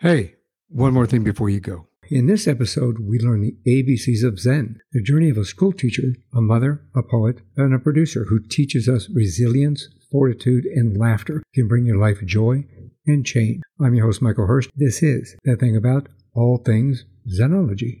Hey, one more thing before you go. In this episode, we learn the ABCs of Zen, the journey of a school teacher, a mother, a poet, and a producer who teaches us resilience, fortitude, and laughter can bring your life joy and change. I'm your host, Michael Hurst. This is That Thing About All Things Zenology.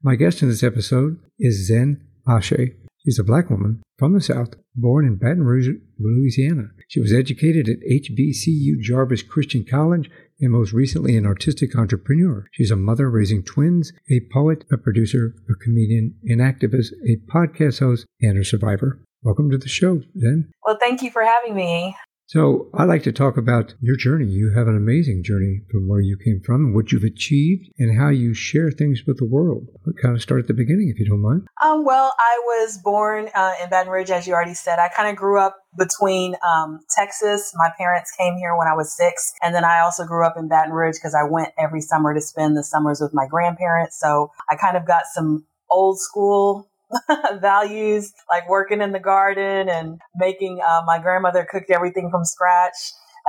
My guest in this episode is Zen Ashe. She's a black woman from the South, born in Baton Rouge, Louisiana. She was educated at HBCU Jarvis Christian College and most recently an artistic entrepreneur. She's a mother raising twins, a poet, a producer, a comedian, an activist, a podcast host, and a survivor. Welcome to the show, Zen. Well, thank you for having me. So I like to talk about your journey. You have an amazing journey from where you came from what you've achieved and how you share things with the world. I'll kind of start at the beginning, if you don't mind. Um, well, I was born uh, in Baton Rouge, as you already said. I kind of grew up between um, Texas. My parents came here when I was six. And then I also grew up in Baton Rouge because I went every summer to spend the summers with my grandparents. So I kind of got some old school values, like working in the garden and making. Uh, my grandmother cooked everything from scratch,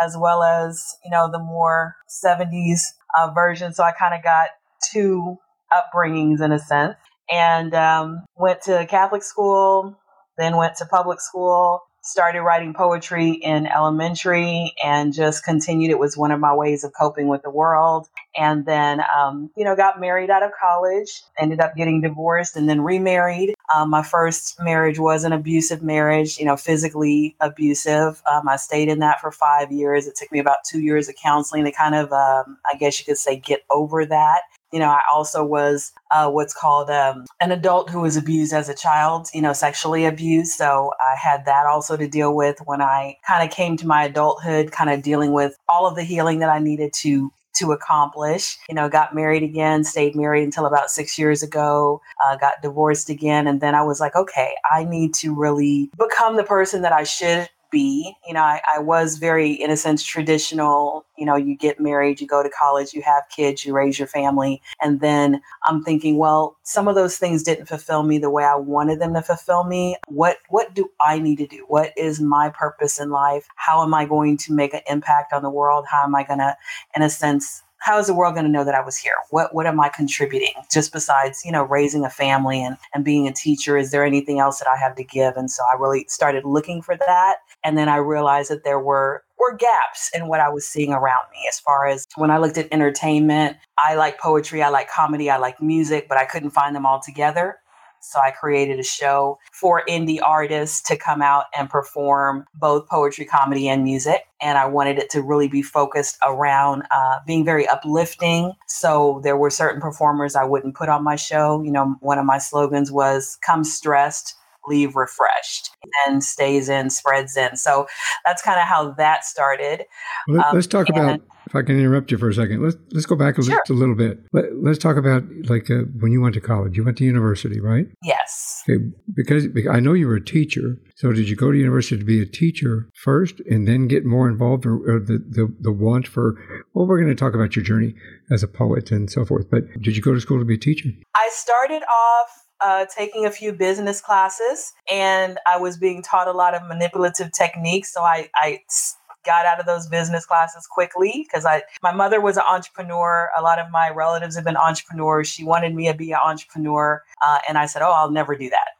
as well as you know the more '70s uh, version. So I kind of got two upbringings in a sense, and um, went to Catholic school, then went to public school, started writing poetry in elementary and just continued. It was one of my ways of coping with the world. And then, um, you know, got married out of college, ended up getting divorced and then remarried. Um, my first marriage was an abusive marriage, you know, physically abusive. Um, I stayed in that for five years. It took me about two years of counseling to kind of, um, I guess you could say, get over that you know, I also was uh, what's called um, an adult who was abused as a child, you know, sexually abused. So I had that also to deal with when I kind of came to my adulthood, kind of dealing with all of the healing that I needed to to accomplish. You know, got married again, stayed married until about six years ago, uh, got divorced again. And then I was like, okay, I need to really become the person that I should be. You know, I, I, was very, in a sense, traditional. You know, you get married, you go to college, you have kids, you raise your family. And then I'm thinking, well, some of those things didn't fulfill me the way I wanted them to fulfill me. What what do I need to do? What is my purpose in life? How am I going to make an impact on the world? How am I to, in a sense, how is the world going to know that I was here? What what am I contributing? Just besides, you know, raising a family and, and being a teacher, is there anything else that I have to give? And so I really started looking for that. And then I realized that there were were gaps in what I was seeing around me as far as when I looked at entertainment, I like poetry, I like comedy, I like music, but I couldn't find them all together. So I created a show for indie artists to come out and perform both poetry, comedy, and music. And I wanted it to really be focused around uh, being very uplifting. So there were certain performers I wouldn't put on my show. You know, one of my slogans was come stressed, leave refreshed and stays in, spreads in. So that's kind of how that started. Let's um, talk about, if I can interrupt you for a second, let's, let's go back a, sure. a little bit. Let, us talk about like uh, when you went to college, you went to university, right? Yes. Okay, because, because I know you were a teacher. So did you go to university to be a teacher first and then get more involved or, or the, the, the want for, well, we're going to talk about your journey as a poet and so forth, but did you go to school to be a teacher? I started off uh, taking a few business classes and I was being taught a lot of manipulative techniques. So I, I got out of those business classes quickly because I my mother was an entrepreneur. A lot of my relatives have been entrepreneurs. She wanted me to be an entrepreneur, uh, and I said, "Oh, I'll never do that."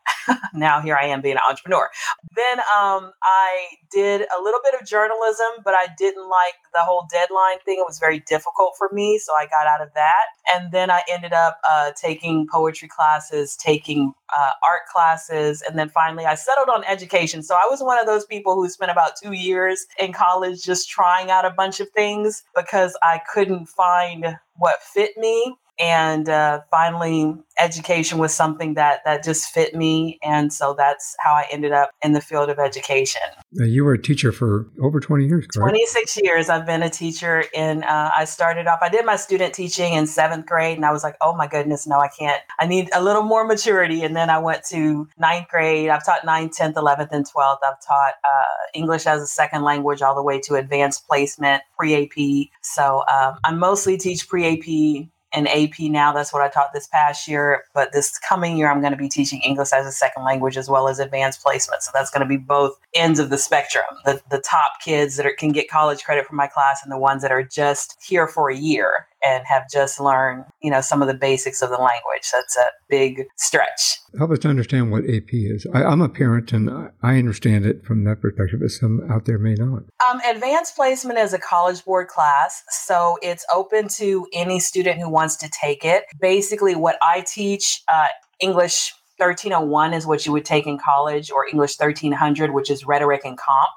Now here I am being an entrepreneur. Then um, I did a little bit of journalism, but I didn't like the whole deadline thing. It was very difficult for me, so I got out of that. And then I ended up uh, taking poetry classes, taking uh, art classes, and then finally I settled on education. So I was one of those people who spent about two years in college just trying out a bunch of things because I couldn't find what fit me and uh, finally education was something that that just fit me and so that's how i ended up in the field of education. Now you were a teacher for over 20 years correct? 26 years. I've been a teacher in uh, i started off i did my student teaching in seventh grade and i was like oh my goodness no i can't. I need a little more maturity. And then i went to ninth grade. I've taught 9th 10th 11th and 12th i've taught uh, english as a second language all the way to advanced placement pre-ap so um, i mostly teach pre-ap in AP now. That's what I taught this past year. But this coming year, I'm going to be teaching English as a second language as well as advanced placement. So that's going to be both ends of the spectrum the, the top kids that are, can get college credit for my class and the ones that are just here for a year and have just learned, you know, some of the basics of the language. That's a big stretch. Help us to understand what AP is. I, am a parent and I understand it from that perspective, but some out there may not. Um, advanced placement is a college board class, so it's open to any student who wants to take it. Basically, what I teach, uh, English 1301 is what you would take in college, or English 1300, which is rhetoric and comp.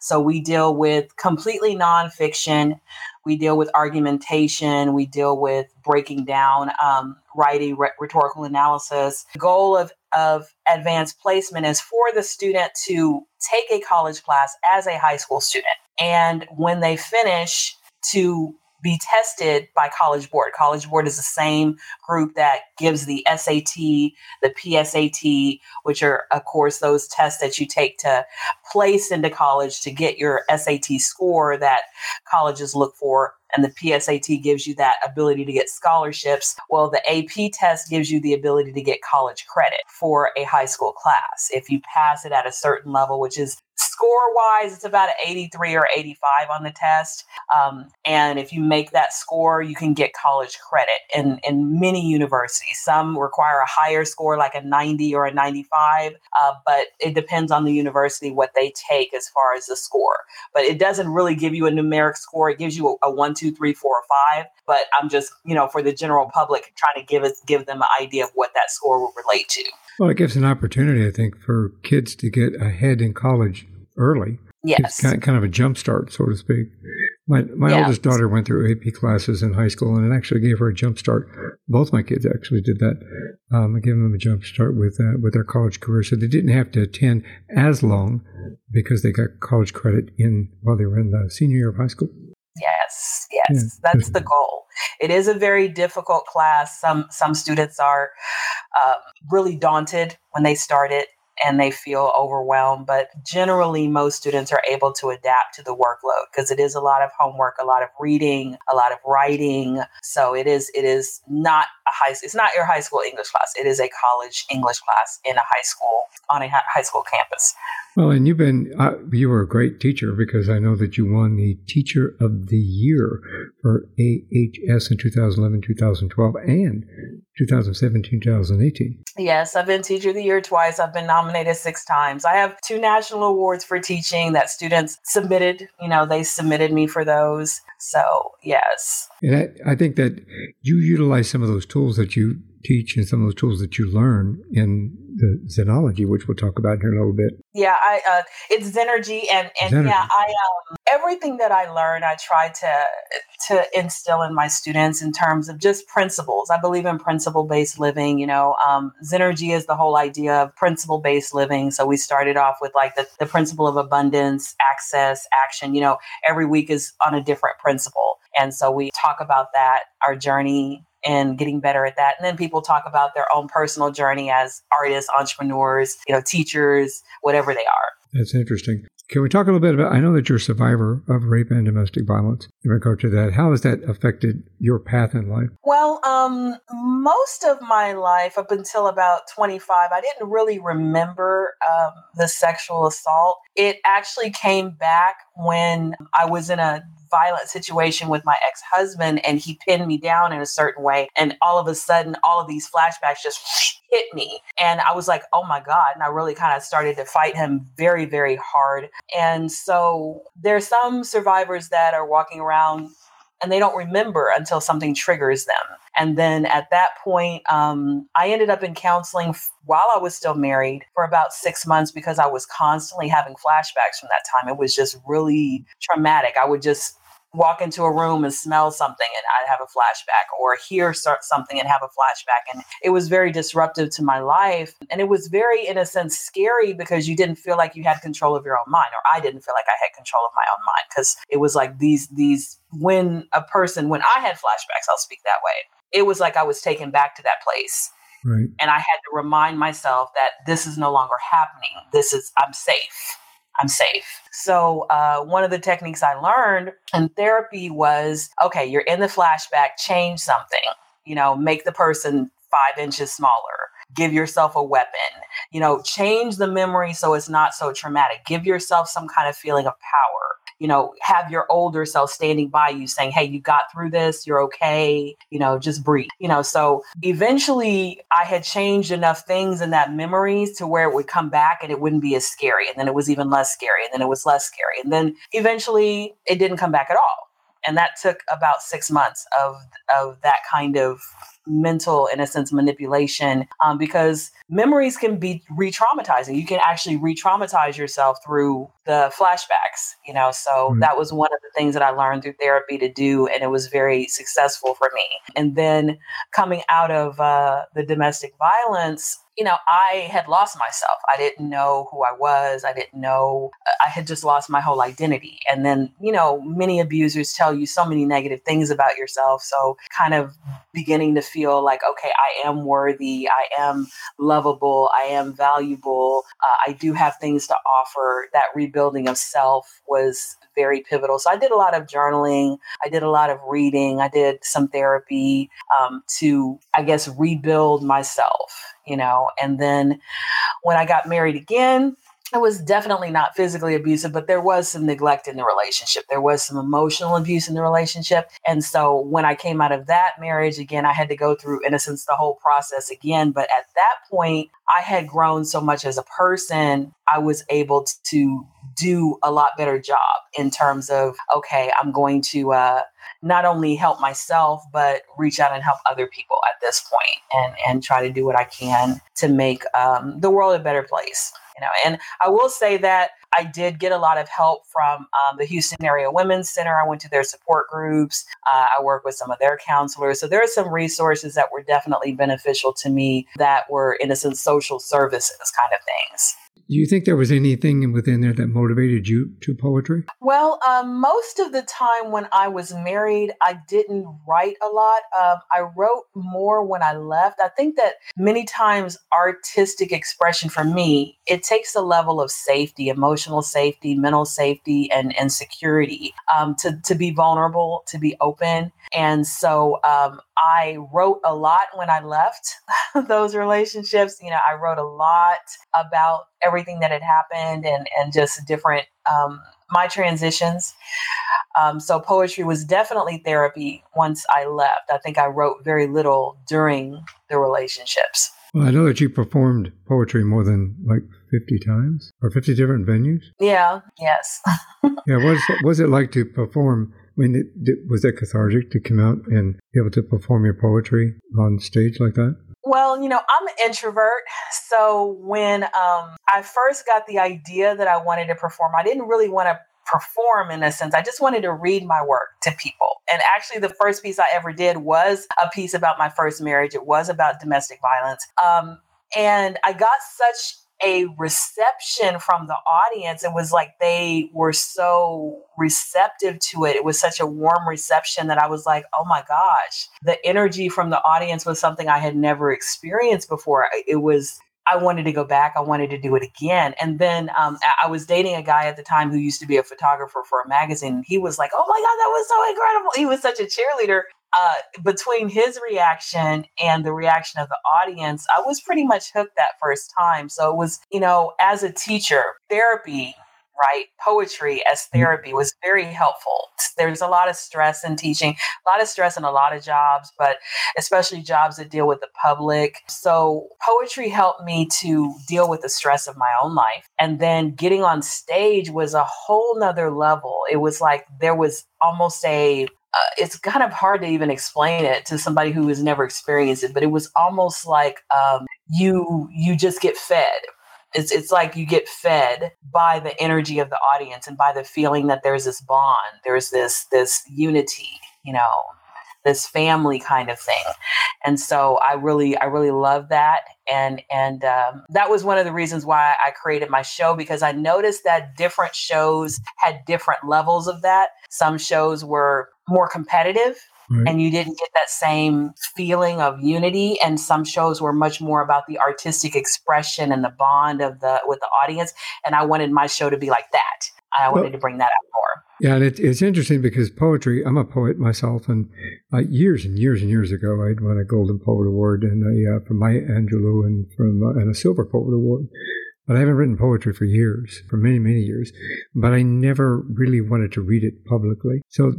So we deal with completely nonfiction. We deal with argumentation. We deal with breaking down um, writing rhetorical analysis. The goal of, of advanced placement is for the student to take a college class as a high school student. And when they finish, to be tested by College Board. College Board is the same group that gives the SAT, the PSAT, which are, of course, those tests that you take to place into college to get your SAT score that colleges look for. And the PSAT gives you that ability to get scholarships. Well, the AP test gives you the ability to get college credit for a high school class. If you pass it at a certain level, which is score wise, it's about an 83 or 85 on the test. Um, and if you make that score, you can get college credit in, in many universities. Some require a higher score, like a 90 or a 95, uh, but it depends on the university what they take as far as the score. But it doesn't really give you a numeric score, it gives you a, a one, two, three, four, or five. But I'm just, you know, for the general public, trying to give us give them an idea of what that score will relate to. Well, it gives an opportunity, I think, for kids to get ahead in college early. Yes. Kind of, kind of a jump start, so to speak. My, my yeah. oldest daughter went through AP classes in high school, and it actually gave her a jump start. Both my kids actually did that. Um, I gave them a jump start with uh, with their college career, so they didn't have to attend as long because they got college credit in while they were in the senior year of high school. Yes, yes, yeah. that's the goal. It is a very difficult class. Some some students are uh, really daunted when they start it and they feel overwhelmed. But generally, most students are able to adapt to the workload because it is a lot of homework, a lot of reading, a lot of writing. So it is it is not a high it's not your high school English class. It is a college English class in a high school on a high school campus. Well, and you've been, uh, you were a great teacher because I know that you won the Teacher of the Year for AHS in 2011, 2012, and 2017, 2018. Yes, I've been Teacher of the Year twice. I've been nominated six times. I have two national awards for teaching that students submitted. You know, they submitted me for those. So, yes. And I, I think that you utilize some of those tools that you teach and some of those tools that you learn in the Zenology, which we'll talk about here in a little bit. Yeah, I uh, it's Zenergy, and and Zenergy. yeah, I um, everything that I learn, I try to to instill in my students in terms of just principles. I believe in principle based living. You know, um, Zenergy is the whole idea of principle based living. So we started off with like the, the principle of abundance, access, action. You know, every week is on a different principle. And so we talk about that, our journey and getting better at that. And then people talk about their own personal journey as artists, entrepreneurs, you know, teachers, whatever they are. That's interesting. Can we talk a little bit about? I know that you're a survivor of rape and domestic violence. In regard to that, how has that affected your path in life? Well, um, most of my life up until about 25, I didn't really remember um, the sexual assault. It actually came back when I was in a violent situation with my ex husband and he pinned me down in a certain way. And all of a sudden, all of these flashbacks just hit me. And I was like, oh my God. And I really kind of started to fight him very, very hard. And so there's some survivors that are walking around and they don't remember until something triggers them. And then at that point, um, I ended up in counseling while I was still married for about six months because I was constantly having flashbacks from that time. It was just really traumatic. I would just walk into a room and smell something and I'd have a flashback or hear something and have a flashback. And it was very disruptive to my life. And it was very, in a sense, scary because you didn't feel like you had control of your own mind, or I didn't feel like I had control of my own mind because it was like these, these, when a person, when I had flashbacks, I'll speak that way, it was like I was taken back to that place. Right. And I had to remind myself that this is no longer happening. This is, I'm safe. I'm safe. So, uh, one of the techniques I learned in therapy was okay, you're in the flashback, change something, you know, make the person five inches smaller. Give yourself a weapon, you know, change the memory so it's not so traumatic. Give yourself some kind of feeling of power you know, have your older self standing by you saying, Hey, you got through this, you're okay, you know, just breathe. You know, so eventually I had changed enough things in that memories to where it would come back and it wouldn't be as scary. And then it was even less scary. And then it was less scary. And then eventually it didn't come back at all. And that took about six months of of that kind of mental, in a sense, manipulation um, because memories can be re traumatizing. You can actually re traumatize yourself through the flashbacks, you know. So mm-hmm. that was one of the things that I learned through therapy to do, and it was very successful for me. And then coming out of uh, the domestic violence, you know, I had lost myself. I didn't know who I was. I didn't know, I had just lost my whole identity. And then, you know, many abusers tell you so many negative things about yourself. So, kind of beginning to feel like, okay, I am worthy. I am lovable. I am valuable. Uh, I do have things to offer. That rebuilding of self was very pivotal. So I did a lot of journaling. I did a lot of reading. I did some therapy um, to, I guess, rebuild myself you know. And then when I got married again, I was definitely not physically abusive, but there was some neglect in the relationship. There was some emotional abuse in the relationship. And so when I came out of that marriage again, I had to go through, in a sense, the whole process again. But at that point, I had grown so much as a person, I was able to do a lot better job in terms of, okay, I'm going to, uh, not only help myself but reach out and help other people at this point and and try to do what i can to make um, the world a better place you know and i will say that i did get a lot of help from um, the houston area women's center. I went to their support groups. Uh, i work with some of their counselors. So there are some resources that were definitely beneficial to me that were in a sense social services kind of things do you think there was anything within there that motivated you to poetry? Well, um, most of the time when I was married, I didn't write a lot. Um, I wrote more when I left. I think that many times artistic expression for me, it takes a level of safety, emotional safety, mental safety, and, and security um, to, to be vulnerable, to be open. And so um, I wrote a lot when I left those relationships. You know, I wrote a lot about everything that had happened and, and just different, um, my transitions. Um, so poetry was definitely therapy once I left. I think I wrote very little during the relationships. Well, I know that you performed poetry more than like 50 times or 50 different venues. Yeah, yes. yeah, what was, what was it like to perform I mean, it, was that cathartic to come out and be able to perform your poetry on stage like that? Well, you know, I'm an introvert. So when um, I first got the idea that I wanted to perform, I didn't really want to perform in a sense. I just wanted to read my work to people. And actually, the first piece I ever did was a piece about my first marriage. It was about domestic violence. Um, and I got such a reception from the audience. It was like they were so receptive to it. It was such a warm reception that I was like, oh my gosh, the energy from the audience was something I had never experienced before. It was I wanted to go back. I wanted to do it again. And then um, I was dating a guy at the time who used to be a photographer for a magazine. He was like, "Oh my god, that was so incredible!" He was such a cheerleader. Uh, between his reaction and the reaction of the audience, I was pretty much hooked that first time. So it was, you know, as a teacher, therapy right? Poetry as mm-hmm. therapy was very helpful. There's a lot of stress in teaching, a lot of stress in a lot of jobs, but especially jobs that deal with the public. So poetry helped me to deal with the stress of my own life. And then getting on stage was a whole nother level. It was like there was almost a uh, it's kind of hard to even explain it to somebody who has never experienced it, but it was almost like um, you you just get fed It's it's like you get fed by the energy of the audience and by the feeling that there's this bond, there's this this unity, you know, this family kind of thing. And so I really I really love that and and um, that was one of the reasons why I created my show because I noticed that different shows had different levels of that. Some shows were more competitive Right. and you didn't get that same feeling of unity. And some shows were much more about the artistic expression and the bond of the with the audience. And i wanted my show to be like that. I wanted well, to bring that out more. Yeah and it, it's interesting because poetry i'm a poet myself and uh, years and years and years ago i'd won a golden poet award and a, uh, from maya angelou and from uh, and a silver poet award but I haven't written poetry for years, for many, many years. But I never really wanted to read it publicly. So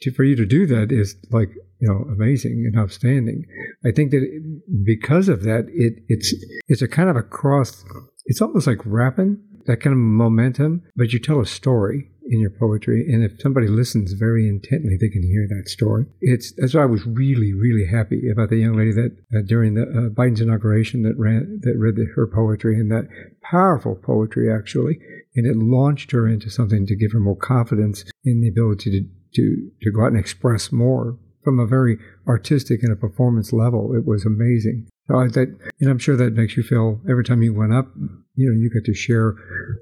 to, for you to do that is like, you know, amazing and outstanding. I think that because of that, it, it's, it's a kind of a cross. It's almost like rapping, that kind of momentum, but you tell a story in your poetry. And if somebody listens very intently, they can hear that story. It's that's why I was really, really happy about the young lady that uh, during the uh, Biden's inauguration that ran that read the, her poetry and that powerful poetry actually, and it launched her into something to give her more confidence in the ability to to to go out and express more from a very artistic and a performance level. It was amazing. So that, and I'm sure that makes you feel every time you went up, you know, you got to share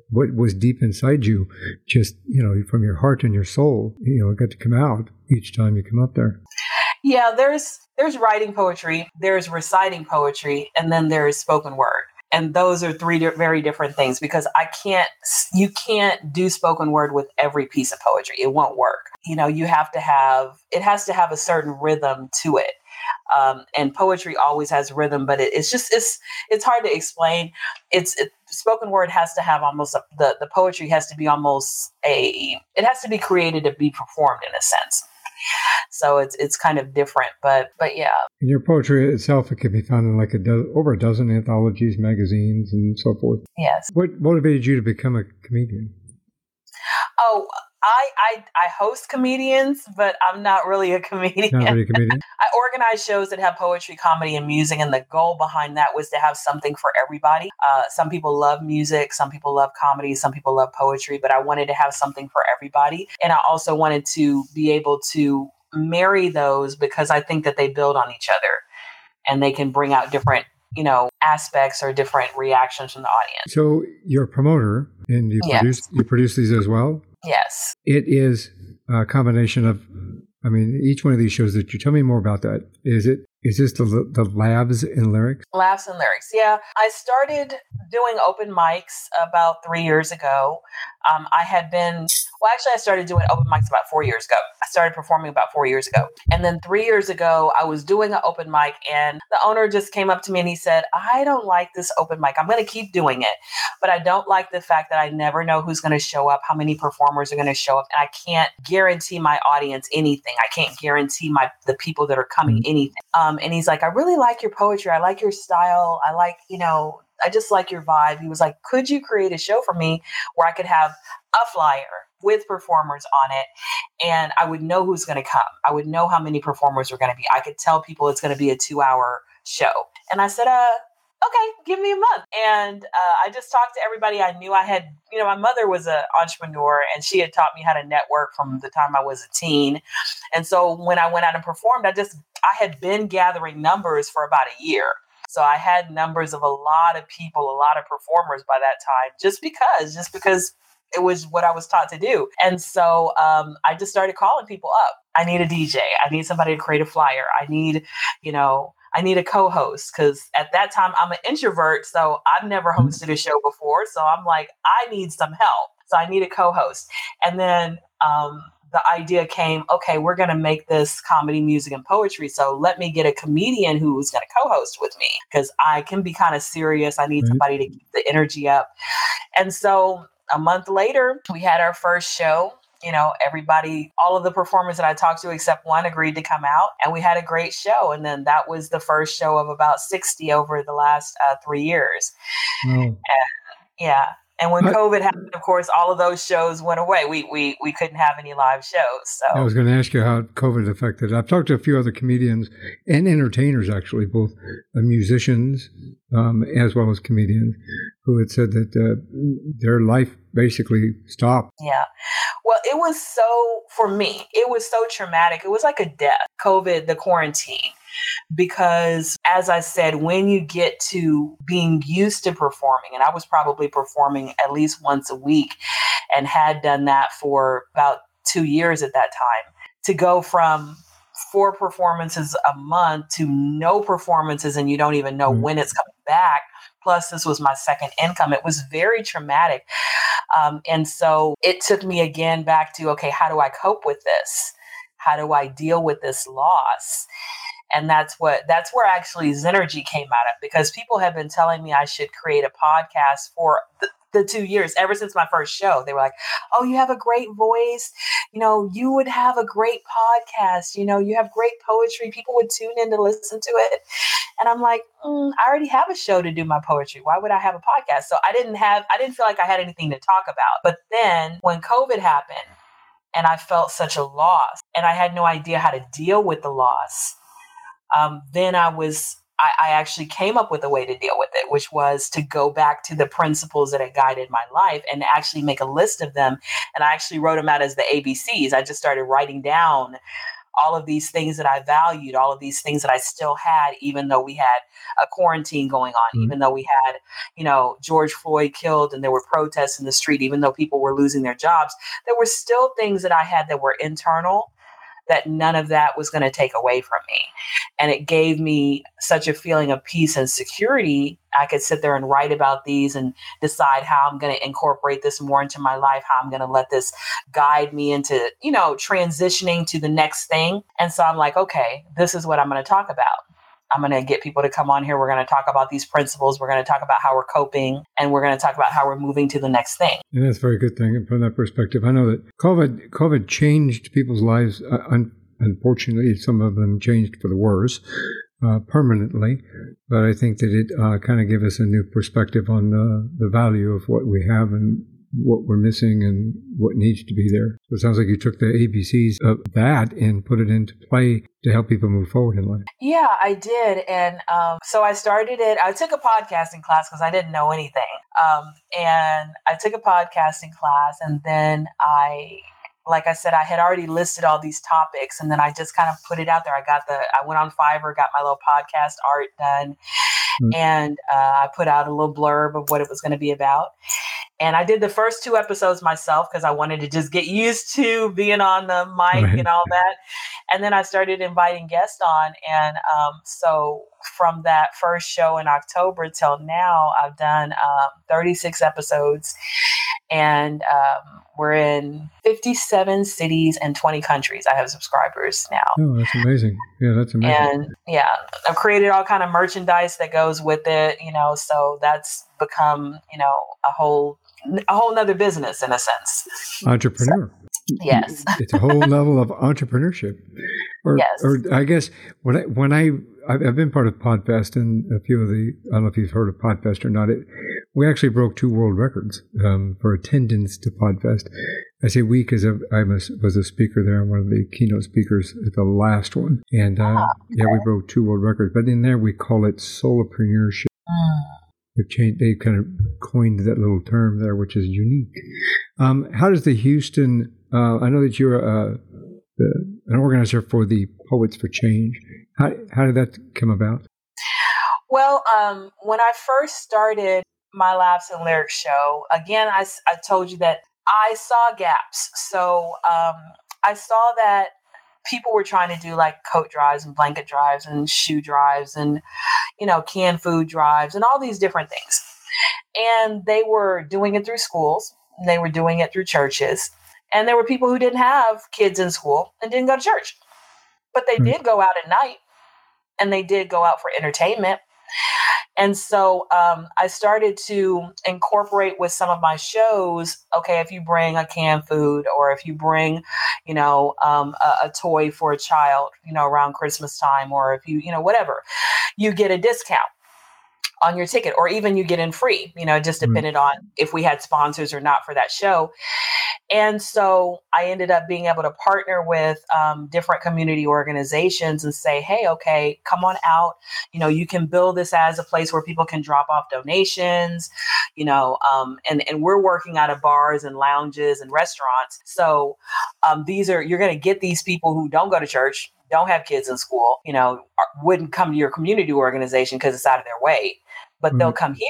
what was deep inside you, just, you know, from your heart and your soul, you know, it got to come out each time you come up there. Yeah, there's, there's writing poetry, there's reciting poetry, and then there's spoken word and those are three di- very different things because i can't you can't do spoken word with every piece of poetry it won't work you know you have to have it has to have a certain rhythm to it um, and poetry always has rhythm, but it, it's just it's it's hard to explain. It's it, spoken word has to have almost a, the the poetry has to be almost a it has to be created to be performed in a sense. So it's it's kind of different, but but yeah. Your poetry itself, it can be found in like a do- over a dozen anthologies, magazines, and so forth. Yes. What motivated you to become a comedian? Oh, I, I I host comedians, but I'm not really a comedian. Not really a comedian. I organize shows that have poetry, comedy, and music, and the goal behind that was to have something for everybody. Uh, some people love music, some people love comedy, some people love poetry, but I wanted to have something for everybody, and I also wanted to be able to marry those because I think that they build on each other, and they can bring out different you know aspects or different reactions from the audience. So you're a promoter, and you yes. produce you produce these as well. Yes. It is a combination of, I mean, each one of these shows that you tell me more about that. Is it is this the, the laughs and lyrics? Laughs and lyrics, yeah. I started doing open mics about three years ago. Um, I had been, well, actually, I started doing open mics about four years ago. I started performing about four years ago. And then three years ago, I was doing an open mic, and the owner just came up to me and he said, I don't like this open mic. I'm going to keep doing it, but I don't like the fact that I never know who's going to show up, how many performers are going to show up, and I can't guarantee my audience anything. I can't guarantee my the people that are coming mm-hmm. anything. Um, and he's like, I really like your poetry. I like your style. I like, you know, I just like your vibe. He was like, Could you create a show for me where I could have a flyer with performers on it and I would know who's going to come? I would know how many performers were going to be. I could tell people it's going to be a two hour show. And I said, uh, okay, give me a month. And uh, I just talked to everybody I knew. I had, you know, my mother was an entrepreneur and she had taught me how to network from the time I was a teen. And so when I went out and performed, I just, I had been gathering numbers for about a year. So I had numbers of a lot of people, a lot of performers by that time, just because, just because it was what I was taught to do. And so um, I just started calling people up. I need a DJ. I need somebody to create a flyer. I need, you know, I need a co-host because at that time I'm an introvert, so I've never mm-hmm. hosted a show before. So I'm like, I need some help. So I need a co-host. And then um, the idea came, okay, we're going to make this comedy, music, and poetry. So let me get a comedian who's going to co-host with me because I can be kind of serious. I need somebody to keep the energy up. And so a month later, we had our first show you know, everybody, all of the performers that I talked to except one agreed to come out, and we had a great show. And then that was the first show of about 60 over the last uh, three years. And, yeah. And when COVID happened, of course, all of those shows went away. We we we couldn't have any live shows. So I was going to ask you how COVID affected. I've talked to a few other comedians and entertainers, actually, both uh, musicians um, as well as comedians, who had said that uh, their life basically stopped. Yeah. Well, it was so for me. It was so traumatic. It was like a death. COVID, the quarantine because as I said, when you get to being used to performing, and I was probably performing at least once a week and had done that for about two years at that time, to go from four performances a month to no performances and you don't even know mm-hmm. when it's coming back. Plus, this was my second income. It was very traumatic. Um, and so it took me again back to okay, how do I cope with this? How do I deal with this loss? And that's what that's where actually Zenergy came out of because people have been telling me I should create a podcast for the, the two years ever since my first show. They were like, "Oh, you have a great voice. You know, you would have a great podcast. You know, you have great poetry. People would tune in to listen to it." And I'm like, mm, "I already have a show to do my poetry. Why would I have a podcast?" So I didn't have I didn't feel like I had anything to talk about. But then when COVID happened, and I felt such a loss, and I had no idea how to deal with the loss um, then I was I, I, actually came up with a way to deal with it, which was to go back to the principles that had guided my life and actually make a list of them. And I actually wrote them out as the ABCs. I just started writing down all of these things that I valued, all of these things that I still had, even though we had a quarantine going on, mm-hmm. even though we had, you know, George Floyd killed and there were protests in the street, even though people were losing their jobs, there were still things that I had that were internal that none of that was going to take away from me. And it gave me such a feeling of peace and security. I could sit there and write about these and decide how I'm going to incorporate this more into my life, how I'm going to let this guide me into, you know, transitioning to the next thing. And so I'm like, okay, this is what I'm going to talk about. I'm going to get people to come on here. We're going to talk about these principles. We're going to talk about how we're coping and we're going to talk about how we're moving to the next thing. And that's a very good thing from that perspective. I know that COVID, COVID changed people's lives. Uh, unfortunately, some of them changed for the worse. Uh, permanently, but I think that it uh, kind of gave us a new perspective on uh, the value of what we have and what we're missing and what needs to be there. So it sounds like you took the ABCs of that and put it into play to help people move forward in life. Yeah, I did. And um, so I started it. I took a podcasting class because I didn't know anything. Um, and I took a podcasting class and then I like I said, I had already listed all these topics and then I just kind of put it out there. I got the, I went on Fiverr, got my little podcast art done, mm-hmm. and uh, I put out a little blurb of what it was going to be about. And I did the first two episodes myself because I wanted to just get used to being on the mic right. and all that. And then I started inviting guests on. And um, so from that first show in October till now, I've done um, 36 episodes. And um, we're in 57 cities and 20 countries. I have subscribers now. Oh, that's amazing. Yeah, that's amazing. And yeah, I've created all kind of merchandise that goes with it, you know, so that's become, you know, a whole a whole nother business in a sense. Entrepreneur. So, yes. it's a whole level of entrepreneurship. Or, yes. Or I guess when I, when I I've been part of Podfest and a few of the I don't know if you've heard of Podfest or not. It, we actually broke two world records um, for attendance to Podfest. I say we because I was, was a speaker there. I'm one of the keynote speakers at the last one, and uh, oh, okay. yeah, we broke two world records. But in there, we call it solopreneurship. They've changed, they kind of coined that little term there, which is unique. Um, how does the Houston? Uh, I know that you're a, an organizer for the Poets for Change. How how did that come about? Well, um, when I first started my Laughs and Lyrics show, again, I, I told you that I saw gaps. So um, I saw that people were trying to do like coat drives and blanket drives and shoe drives and you know canned food drives and all these different things. And they were doing it through schools they were doing it through churches and there were people who didn't have kids in school and didn't go to church. But they mm-hmm. did go out at night and they did go out for entertainment and so um, I started to incorporate with some of my shows. Okay, if you bring a canned food or if you bring, you know, um, a, a toy for a child, you know, around Christmas time, or if you, you know, whatever, you get a discount. On your ticket, or even you get in free. You know, just mm-hmm. depended mm-hmm. on if we had sponsors or not for that show. And so I ended up being able to partner with um, different community organizations and say, hey, okay, come on out. You know, you can build this as a place where people can drop off donations, you know, um, and, and we're working out of bars and lounges and restaurants. So um, these are, you're going to get these people who don't go to church, don't have kids in school, you know, wouldn't come to your community organization because it's out of their way, but mm-hmm. they'll come here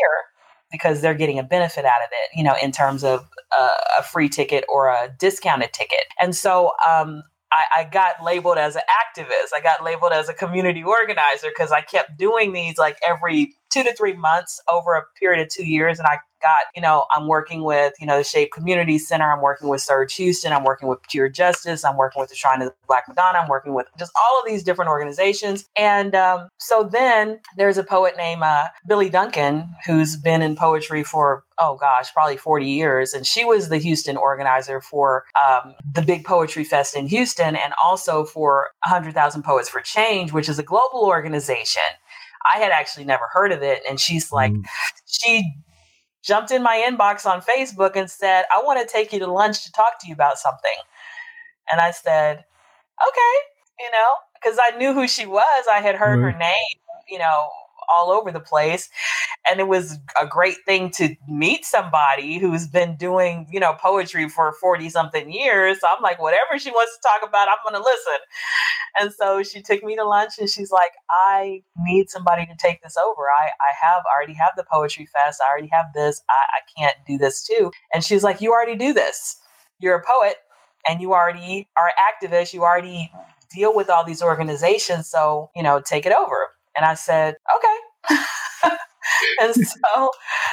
because they're getting a benefit out of it, you know, in terms of a, a free ticket or a discounted ticket. And so um, I, I, got labeled as an activist. I got labeled as a community organizer because I kept doing these like every two to three months over a period of two years. And I got, you know, I'm working with, you know, the Shape Community Center. I'm working with Surge Houston. I'm working with Pure Justice. I'm working with the Shrine of the Black Madonna. I'm working with just all of these different organizations. And um, so then there's a poet named uh, Billie Duncan who's been in poetry for, oh gosh, probably 40 years. And she was the Houston organizer for um, the Big Poetry Fest in Houston and also for 100,000 Poets for Change, which is a global organization. I had actually never heard of it. And she's like, mm. she jumped in my inbox on Facebook and said, I want to take you to lunch to talk to you about something. And I said, okay, you know, because I knew who she was. I had heard mm-hmm. her name, you know, all over the place. And it was a great thing to meet somebody who's been doing, you know, poetry for 40 something years. So I'm like, whatever she wants to talk about, I'm to listen. And so she took me to lunch and she's like, I need somebody to take this over. I, I have I already have the poetry fest. I already have this. I, I can't do this too. And she's like, You already do this. You're a poet and you already are activist. You already deal with all these organizations. So, you know, take it over. And I said, Okay. and so,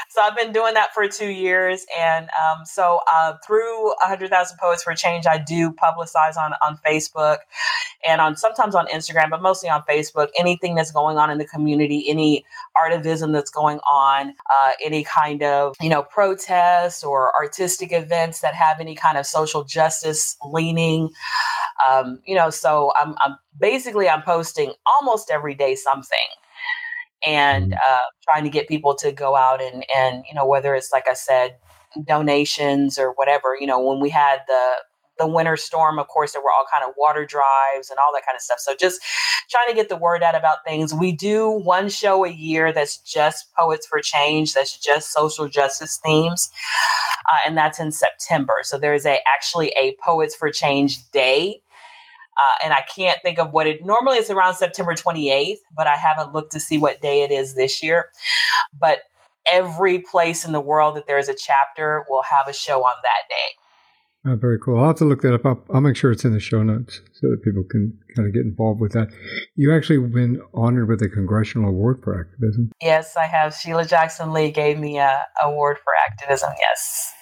so I've been doing that for two years. And um, so uh, through 100,000 Poets for Change, I do publicize on, on Facebook and on sometimes on Instagram, but mostly on Facebook, anything that's going on in the community, any artivism that's going on, uh, any kind of, you know, protests or artistic events that have any kind of social justice leaning. Um, you know, so I'm, I'm basically I'm posting almost every day something and mm-hmm. uh, trying to get people to go out and and you know whether it's like I said donations or whatever you know when we had the the winter storm of course there were all kind of water drives and all that kind of stuff. So just trying to get the word out about things. We do one show a year that's just poets for change that's just social justice themes uh, and that's in september. So there's a actually a poets for change day uh, and I can't think of what it normally it's around September 28th, but I haven't looked to see what day it is this year. But every place in the world that there is a chapter will have a show on that day. Oh, very cool. I'll have to look that up. I'll, I'll, make sure it's in the show notes so that people can kind of get involved with that. You actually been honored with a congressional award for activism. Yes, I have. Sheila Jackson Lee gave me a award for activism. Yes.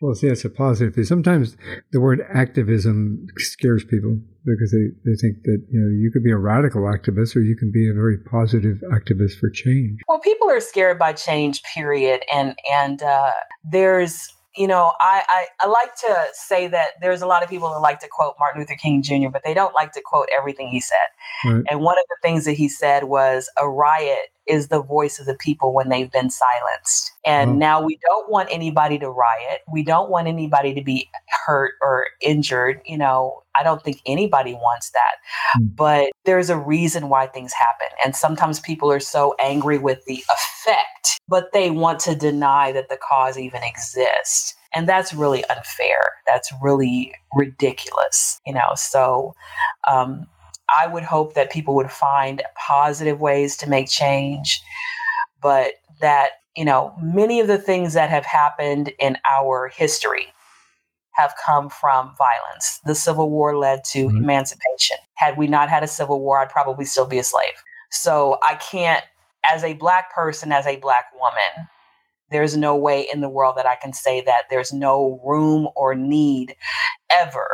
Well, see, that's a positive. Thing. Sometimes the word activism scares people because they, they think that you know you could be a radical activist or you can be a very positive activist for change. Well, people are scared by change, period, and and uh, there's you know I, I I like to say that there's a lot of people that like to quote Martin Luther King Jr., but they don't like to quote everything he said. Right. And one of the things that he said was a riot is the voice of the people when they've been silenced. And mm. now we don't want anybody to riot. We don't want anybody to be hurt or injured. You know, I don't think anybody wants that. Mm. But there's a reason why things happen. And sometimes people are so angry with the effect, but they want to deny that the cause even exists. And that's really unfair. That's really ridiculous, you know. So, um, I would hope that people would find positive ways to make change, but that, you know, many of the things that have happened in our history have come from violence. The Civil War led to mm-hmm. emancipation. Had we not had a Civil War, I'd probably still be a slave. So I can't, as a Black person, as a Black woman, there's no way in the world that I can say that there's no room or need ever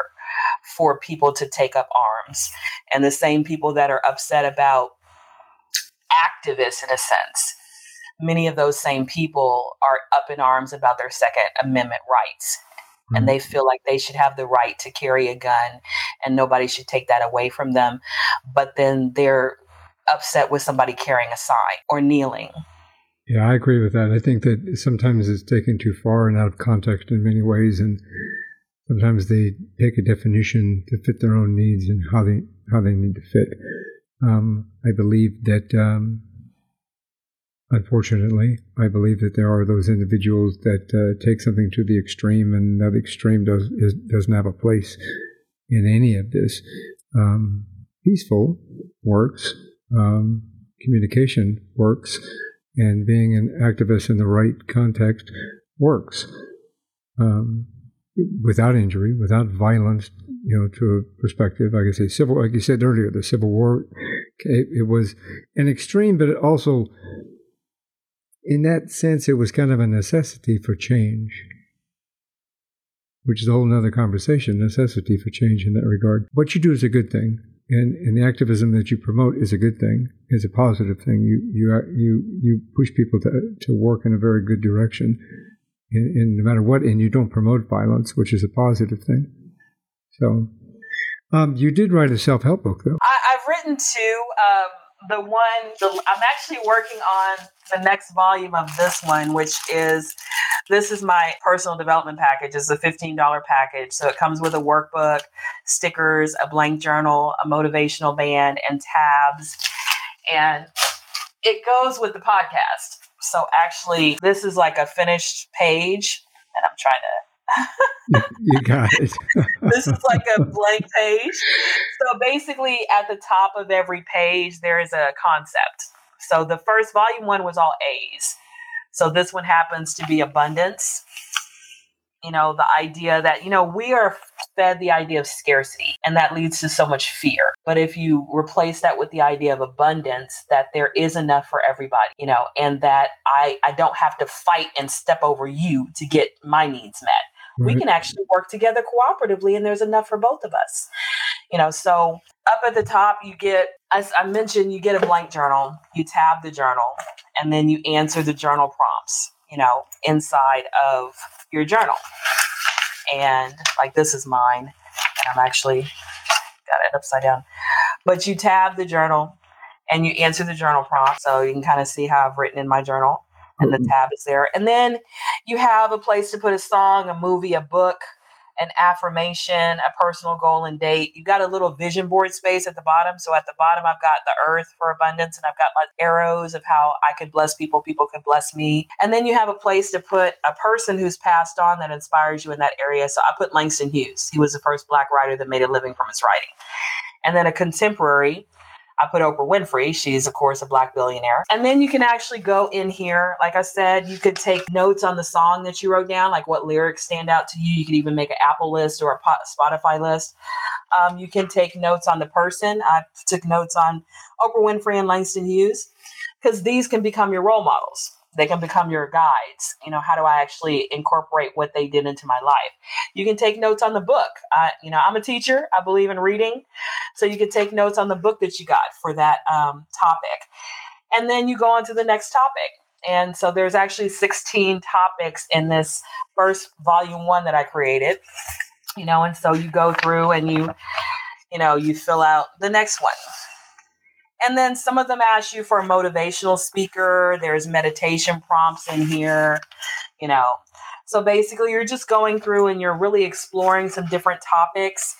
for people to take up arms. And the same people that are upset about activists, in a sense, many of those same people are up in arms about their Second Amendment rights. Mm-hmm. And they feel like they should have the right to carry a gun and nobody should take that away from them. But then they're upset with somebody carrying a sign or kneeling Yeah, I agree with that. I think that sometimes it's taken too far and out of context in many ways, and sometimes they take a definition to fit their own needs and how they how they need to fit. Um, I believe that, um, unfortunately, I believe that there are those individuals that uh, take something to the extreme, and that extreme does is, doesn't have a place in any of this. Um, peaceful works, um, communication works and being an activist in the right context works um, without injury, without violence. You know, to a perspective, like I say, civil, like you said earlier, the Civil War, it, it was an extreme, but it also, in that sense, it was kind of a necessity for change which is a whole other conversation, necessity for change in that regard. What you do is a good thing and, and the activism that you promote is a good thing, is a positive thing. You you you you push people to to work in a very good direction, in, in no matter what, and you don't promote violence, which is a positive thing. So, um, you did write a self help book, though. I, have written two. Um, the one the, I'm actually working on the next volume of this one, which is this is my personal development package. It's a $15 package. So it comes with a workbook, stickers, a blank journal, a motivational band, and tabs. And it goes with the podcast. So actually, this is like a finished page, and I'm trying to you got it. this is like a blank page. So basically, at the top of every page, there is a concept. So the first volume one was all A's. So this one happens to be abundance. You know, the idea that, you know, we are fed the idea of scarcity and that leads to so much fear. But if you replace that with the idea of abundance, that there is enough for everybody, you know, and that I, I don't have to fight and step over you to get my needs met Right. We mm-hmm. can actually work together cooperatively and there's enough for both of us. You know, so up at the top, you get, as I mentioned, you get a blank journal, you tab the journal, and then you answer the journal prompts, you know, inside of your journal. And like this is mine, and I'm actually got it upside down. But you tab the journal and you answer the journal prompt. So you can kind of see how I've written in my journal and the mm-hmm. tab is there. And then you have a place to put a song, a movie, a book, an affirmation, a personal goal and date. You've got a little vision board space at the bottom. So at the bottom, I've got the earth for abundance and I've got like arrows of how I could bless people, people can bless me. And then you have a place to put a person who's passed on that inspires you in that area. So I put Langston Hughes. He was the first black writer that made a living from his writing. And then a contemporary I put Oprah Winfrey. She's, of course, a black billionaire. And then you can actually go in here. Like I said, you could take notes on the song that you wrote down, like what lyrics stand out to you. You could even make an Apple list or a Spotify list. Um, you can take notes on the person. I took notes on Oprah Winfrey and Langston Hughes because these can become your role models they can become your guides. You know how do i actually incorporate what they did into my life? You can take notes on the book. Uh, you know i'm a teacher. I believe in reading. So you can take notes on the book that you got for that um, topic. And then you go on to the next topic. And so there's actually 16 topics in this first volume one that i created you know and so you go through and you you know you fill out the next one and then some of them ask you for a motivational speaker. There's meditation prompts in here, you know. So basically, you're just going through and you're really exploring some different topics.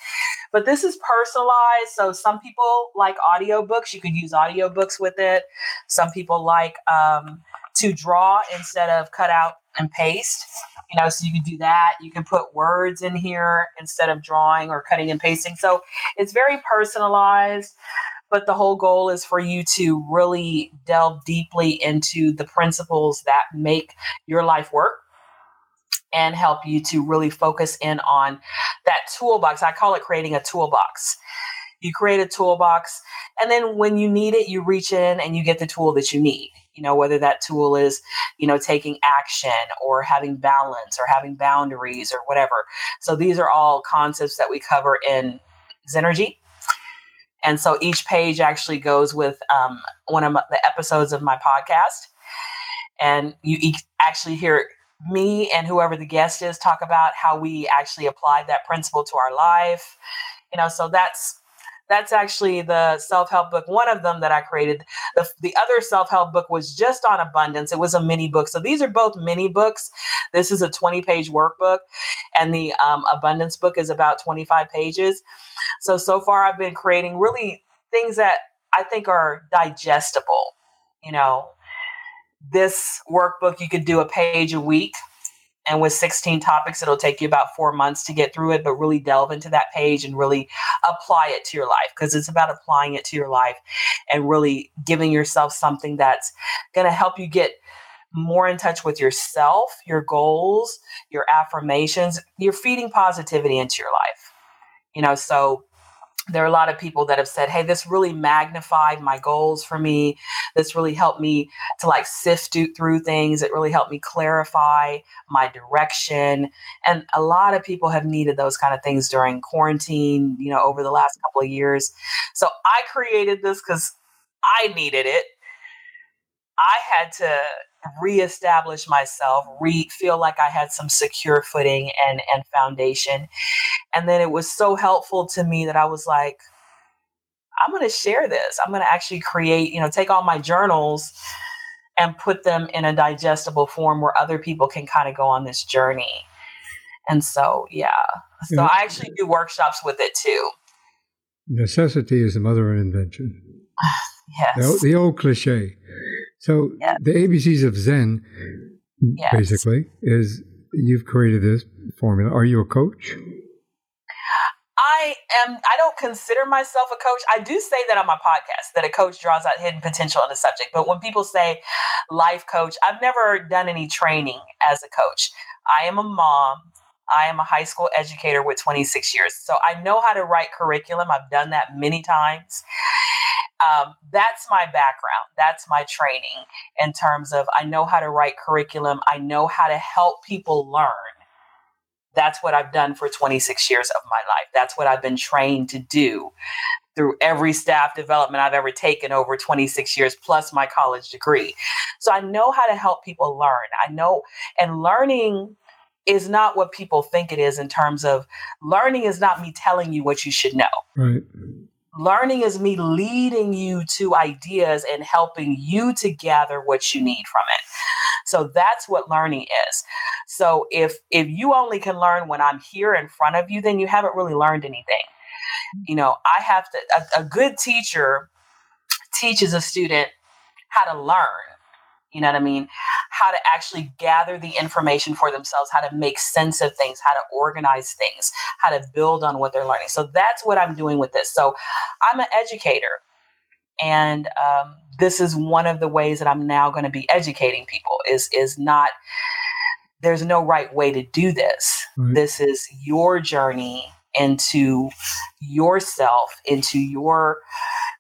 But this is personalized. So some people like audiobooks. You could use audiobooks with it. Some people like um, to draw instead of cut out and paste. You know, so you can do that. You can put words in here instead of drawing or cutting and pasting. So it's very personalized. But the whole goal is for you to really delve deeply into the principles that make your life work and help you to really focus in on that toolbox. I call it creating a toolbox. You create a toolbox, and then when you need it, you reach in and you get the tool that you need. You know, whether that tool is, you know, taking action or having balance or having boundaries or whatever. So these are all concepts that we cover in Zenergy. And so each page actually goes with um, one of my, the episodes of my podcast. And you actually hear me and whoever the guest is talk about how we actually applied that principle to our life. You know, so that's That's actually the self help book, one of them that I created. The, the other self help book was just on abundance. It was a mini book. So these are both mini books. This is a 20 page workbook, and the um, abundance book is about 25 pages. So, so far, I've been creating really things that I think are digestible. You know, this workbook, you could do a page a week and with 16 topics, it'll take you about four months to get through it, but really delve into that page and really apply it to your life because it's about applying it to your life and really giving yourself something that's going to help you get more in touch with yourself, your goals, your affirmations. You're feeding positivity into your life. You know, so there are a lot of people that have said, Hey, this really magnified my goals for me. This really helped me to like sift through things. It really helped me clarify my direction. And a lot of people have needed those kind of things during quarantine, you know, over the last couple of years. So I created this because I needed it. I had to reestablish myself, re feel like I had some secure footing and and foundation. And then it was so helpful to me that I was like, I'm going to share this. I'm going to actually create, you know, take all my journals and put them in a digestible form where other people can kind of go on this journey. And so, yeah. So yeah. I actually do workshops with it too. Necessity is the mother of invention. yes. The, the old cliche. So yes. the ABCs of Zen, yes. basically, is you've created this formula. Are you a coach? I am. I don't consider myself a coach. I do say that on my podcast that a coach draws out hidden potential in a subject. But when people say life coach, I've never done any training as a coach. I am a mom. I am a high school educator with 26 years. So I know how to write curriculum. I've done that many times um, that's my background. That's my training in terms of I know how to write curriculum. I know how to help people learn. That's what I've done for 26 years of my life. That's what I've been trained to do through every staff development I've ever taken over 26 years, plus my college degree. So I know how to help people learn. I know, and learning is not what people think it is in terms of learning is not me telling you what you should know. Right learning is me leading you to ideas and helping you to gather what you need from it. So that's what learning is. So if if you only can learn when i'm here in front of you then you haven't really learned anything. You know i have to a, a good teacher teaches a student how to learn. You know what I mean? How to actually gather the information for themselves, how to make sense of things, how to organize things, how to build on what they're learning. So that's what I'm doing with this. So I'm an educator. And um, this is one of the ways that I'm now going to be educating people is is not there's no right way to do this. Right. This is your journey into yourself, into your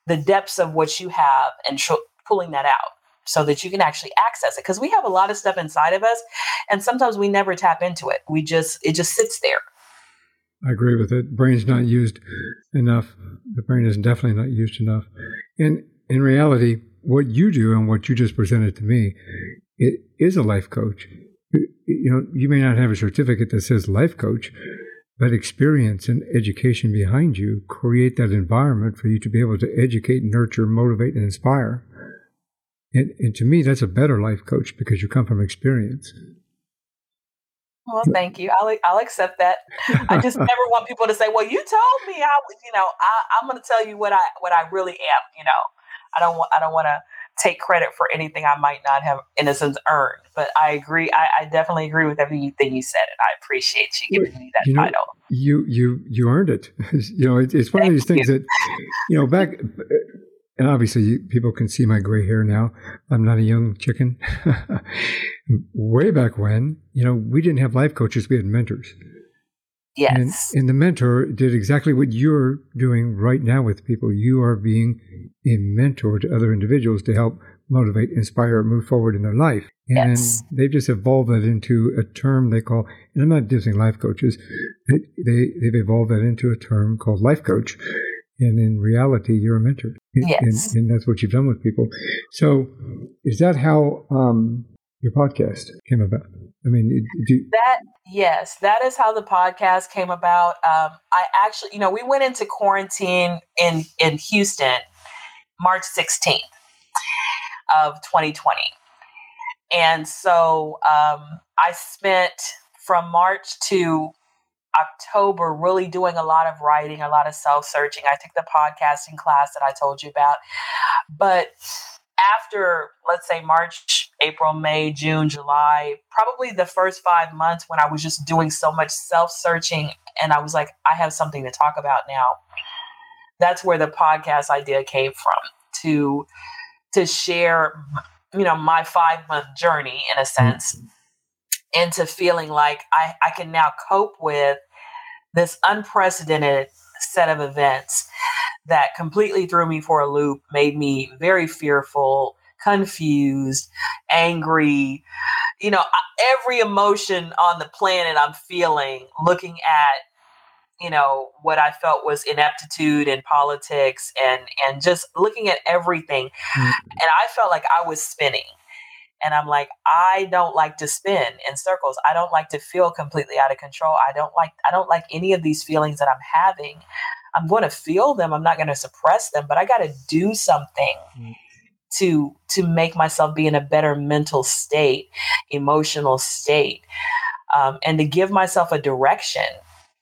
the depths of what you have, and tr- pulling that out so that you can actually access it because we have a lot of stuff inside of us and sometimes we never tap into it. We just it just sits there. I agree with it. Brain's not used enough. The brain is definitely not used enough. And in reality what you do and what you just presented to me it is a life coach. You know you may not have a certificate that says life coach but experience and education behind you create that environment for you to be able to educate nurture motivate and inspire and, and to me, that's a better life coach because you come from experience. Well, thank you. I'll, I'll accept that. I just never want people to say, "Well, you told me I, you know, I, I'm going to tell you what I what I really am." You know, I don't want I don't want to take credit for anything I might not have, in a sense, earned. But I agree. I, I definitely agree with everything you said, and I appreciate you giving me that you know, title. You you you earned it. you know, it, it's one Thank of these things you. that you know back and obviously people can see my gray hair now. I'm not a young chicken. Way back when, you know, we didn't have life coaches, we had mentors. Yes. And, and, the mentor did exactly what you're doing right now with people. You are being a mentor to other individuals to help motivate, inspire, move forward in their life. And yes. they've just evolved that into a term they call, and I'm not dissing life coaches, they, they, they've evolved that into a term called life coach and in reality, you're a mentor. Yes. And, and, that's what you've done with people. So, is that how um, your podcast came about? I mean, do, that yes, that is how the podcast came about. Um, I actually, you know, we went into quarantine in in Houston, March sixteenth of 2020, and so um, I spent from March to October really doing a lot of writing, a lot of self searching. I took the podcasting class that I told you about, but after let's say March, April, May, June, July, probably the first five months when I was just doing so much self searching and I was like, I have something to talk about now. That's where the podcast idea came from to to share, you know, my five month journey in a mm-hmm. sense into feeling like I, I can now cope with this unprecedented set of events that completely threw me for a loop, made me very fearful, confused, angry. You know, every emotion on the planet I'm feeling looking at you know what i felt was ineptitude in politics and and just looking at everything mm-hmm. and i felt like i was spinning and i'm like i don't like to spin in circles i don't like to feel completely out of control i don't like i don't like any of these feelings that i'm having I'm going to feel them. I'm not going to suppress them, but I got to do something mm. to to make myself be in a better mental state, emotional state, um, and to give myself a direction.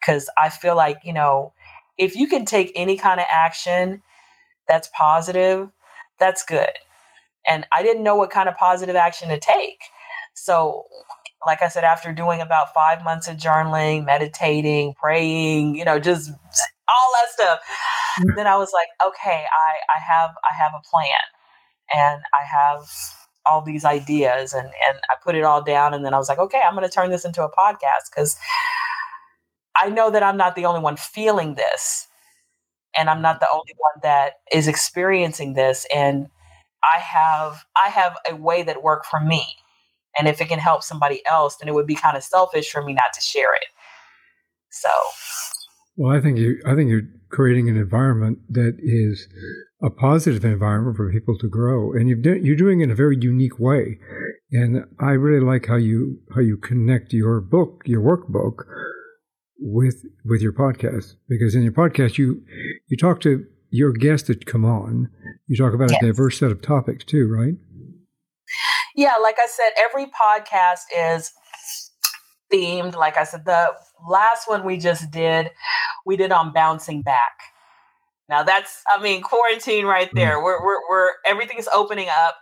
Because I feel like you know, if you can take any kind of action that's positive, that's good. And I didn't know what kind of positive action to take. So like I said, after doing about five months of journaling, meditating, praying, you know, just all that stuff. Mm-hmm. then I was like, okay, I, I have I have a plan and I have all these ideas and, and I put it all down and then I was like, okay, I'm gonna turn this into a podcast because I know that I'm not the only one feeling this. And I'm not the only one that is experiencing this. And I have I have a way that worked for me. And if it can help somebody else, then it would be kind of selfish for me not to share it. So well, I think you I think you're creating an environment that is a positive environment for people to grow, and you've done, you're doing it in a very unique way. And I really like how you how you connect your book, your workbook, with with your podcast because in your podcast you you talk to your guests that come on. You talk about yes. a diverse set of topics too, right? Yeah, like I said, every podcast is themed. Like I said, the last one we just did, we did on bouncing back. Now that's, I mean, quarantine right mm. there. We're, we're, we're, everything's opening up.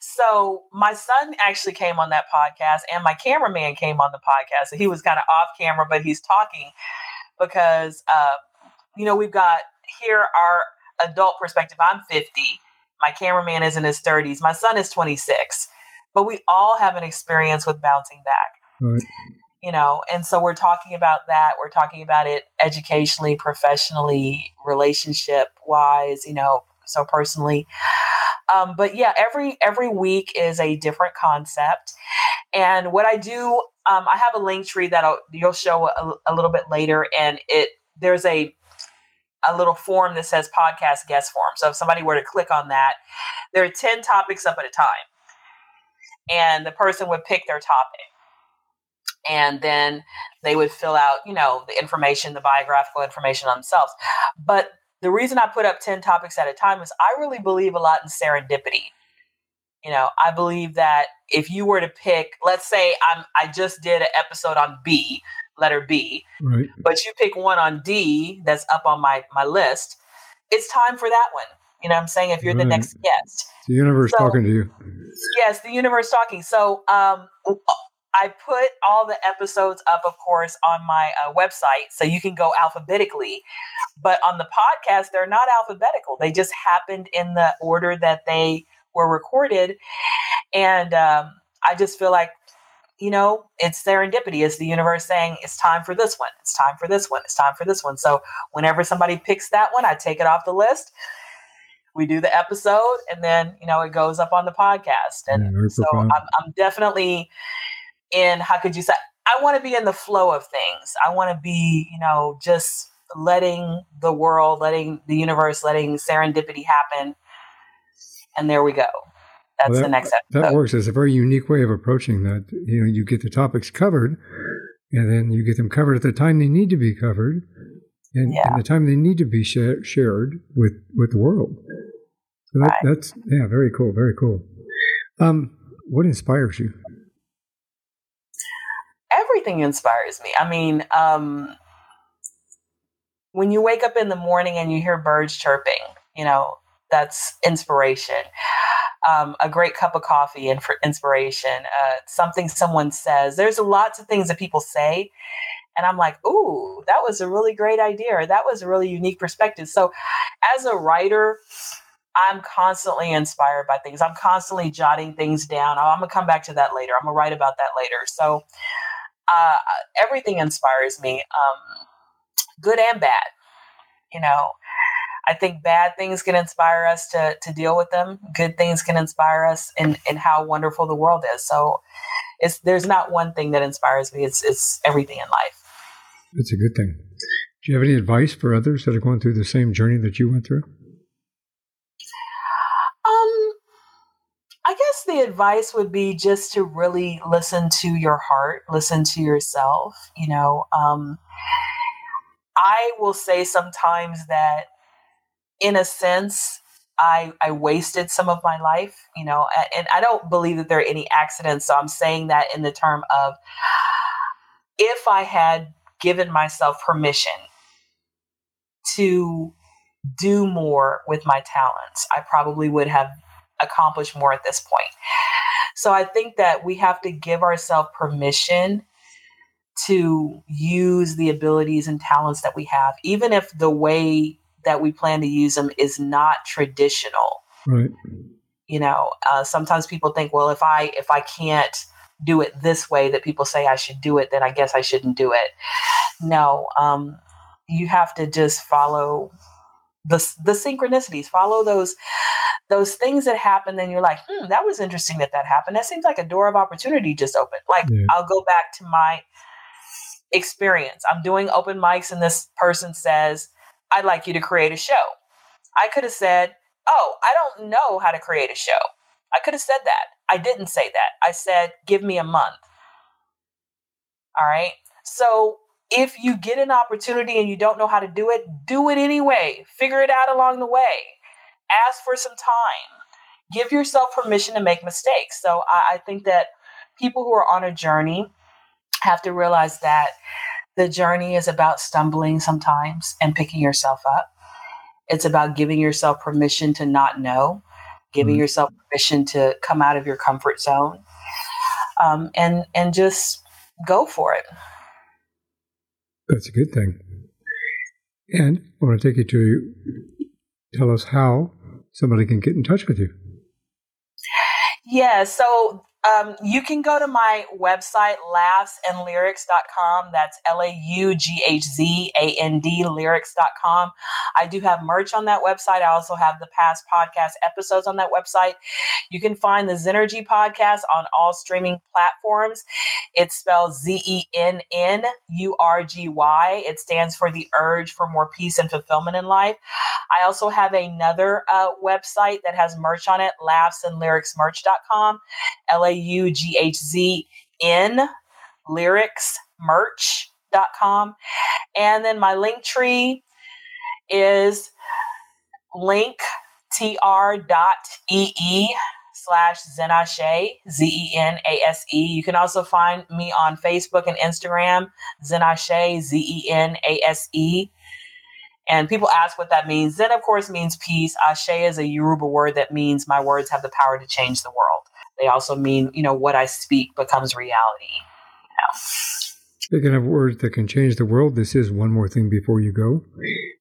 So my son actually came on that podcast and my cameraman came on the podcast. So he was kind of off camera, but he's talking because, uh, you know, we've got here our adult perspective. I'm 50. My cameraman is in his 30s. My son is 26. But we all have an experience with bouncing back. Right you know and so we're talking about that we're talking about it educationally professionally relationship wise you know so personally um, but yeah every every week is a different concept and what i do um, i have a link tree that I'll, you'll show a, a little bit later and it there's a a little form that says podcast guest form so if somebody were to click on that there are 10 topics up at a time and the person would pick their topic and then they would fill out, you know, the information, the biographical information on themselves. But the reason I put up 10 topics at a time is I really believe a lot in serendipity. You know, I believe that if you were to pick, let's say I'm I just did an episode on B, letter B, right. but you pick one on D that's up on my my list, it's time for that one. You know I'm saying? If you're right. the next guest. The universe so, talking to you. Yes, the universe talking. So um I put all the episodes up, of course, on my uh, website, so you can go alphabetically. But on the podcast, they're not alphabetical. They just happened in the order that they were recorded. And um, I just feel like, you know, it's serendipity. It's the universe saying, it's time for this one. It's time for this one. It's time for this one. So whenever somebody picks that one, I take it off the list. We do the episode, and then, you know, it goes up on the podcast. And yeah, so I'm, I'm definitely in how could you say I want to be in the flow of things. I want to be, you know, just letting the world, letting the universe, letting serendipity happen. And there we go. That's well, that, the next episode. That works. It's a very unique way of approaching that. You know, you get the topics covered, and then you get them covered at the time they need to be covered, and, yeah. and the time they need to be sh- shared with with the world. So that, right. that's yeah, very cool, very cool. Um, what inspires you? Everything inspires me. I mean, um, when you wake up in the morning and you hear birds chirping, you know, that's inspiration. Um, a great cup of coffee and for inspiration, uh, something someone says. There's lots of things that people say. And I'm like, ooh, that was a really great idea. That was a really unique perspective. So, as a writer, I'm constantly inspired by things. I'm constantly jotting things down. Oh, I'm going to come back to that later. I'm going to write about that later. So, uh, everything inspires me, um, good and bad. You know, I think bad things can inspire us to to deal with them. Good things can inspire us in in how wonderful the world is. So it's there's not one thing that inspires me. It's it's everything in life. That's a good thing. Do you have any advice for others that are going through the same journey that you went through? Um I guess the advice would be just to really listen to your heart, listen to yourself, you know, um I will say sometimes that in a sense, I, I wasted some of my life, you know, and I don't believe that there are any accidents. So I'm saying that in the term of if I had given myself permission to do more with my talents, I probably would have accomplished more at this point. So I think that we have to give ourselves permission to use the abilities and talents that we have, even if the way that we plan to use them is not traditional. Right. You know, uh, sometimes people think, well, if I if I can't do it this way that people say I should do it, then I guess I shouldn't do it. No, um, you have to just follow the the synchronicities. Follow those those things that happen. Then you're like, hmm, that was interesting that that happened. That seems like a door of opportunity just opened. Like yeah. I'll go back to my experience. I'm doing open mics, and this person says I'd like you to create a show. I could have said, Oh, I don't know how to create a show. I could have said that. I didn't say that. I said, Give me a month. All right. So if you get an opportunity and you don't know how to do it, do it anyway. Figure it out along the way. Ask for some time. Give yourself permission to make mistakes. So I, I think that people who are on a journey have to realize that the journey is about stumbling sometimes and picking yourself up. It's about giving yourself permission to not know, giving mm-hmm. yourself permission to come out of your comfort zone, um, and and just go for it. That's a good thing. And I want to take you to tell us how somebody can get in touch with you. Yeah, so um, you can go to my website, laughzandlyrics.com. That's L A U G H Z A N D lyrics.com. I do have merch on that website. I also have the past podcast episodes on that website. You can find the Zenergy podcast on all streaming platforms. It's spelled Z E N N U R G Y. It stands for the urge for more peace and fulfillment in life. I also have another uh, website that has merch on it, laughzandlyricsmerch.com. L A U G H Z N lyricsmerch.com. And then my link tree is linktr.ee slash Zenashe, Z E N A S E. You can also find me on Facebook and Instagram, Zenashe, Z E N A S E. And people ask what that means. Zen, of course, means peace. Ashe is a Yoruba word that means my words have the power to change the world. They also mean, you know, what I speak becomes reality. You know? Speaking of words that can change the world, this is one more thing before you go.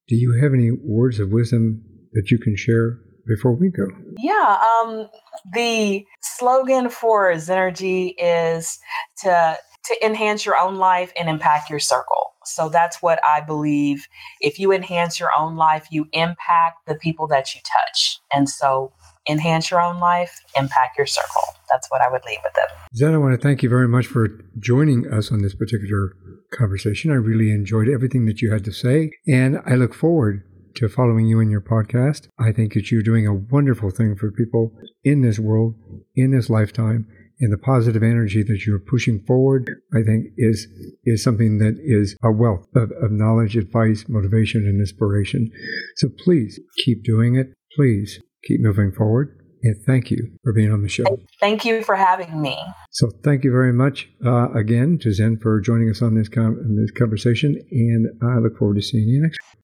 Do you have any words of wisdom that you can share before we go? Yeah. Um, the slogan for Zenergy is to to enhance your own life and impact your circle. So that's what I believe. If you enhance your own life, you impact the people that you touch. And so enhance your own life, impact your circle. That's what I would leave with it. Zen, I want to thank you very much for joining us on this particular conversation. I really enjoyed everything that you had to say, and I look forward to following you in your podcast. I think that you're doing a wonderful thing for people in this world, in this lifetime. And the positive energy that you're pushing forward, I think, is is something that is a wealth of, of knowledge, advice, motivation, and inspiration. So please keep doing it. Please keep moving forward. And thank you for being on the show. Thank you for having me. So thank you very much uh, again to Zen for joining us on this, com- this conversation. And I look forward to seeing you next week.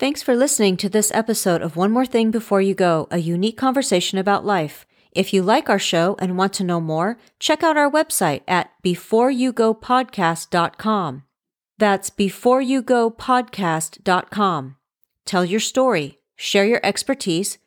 Thanks for listening to this episode of One More Thing Before You Go, a unique conversation about life. If you like our show and want to know more, check out our website at beforeyougopodcast.com. That's beforeyougopodcast.com. Tell your story, share your expertise,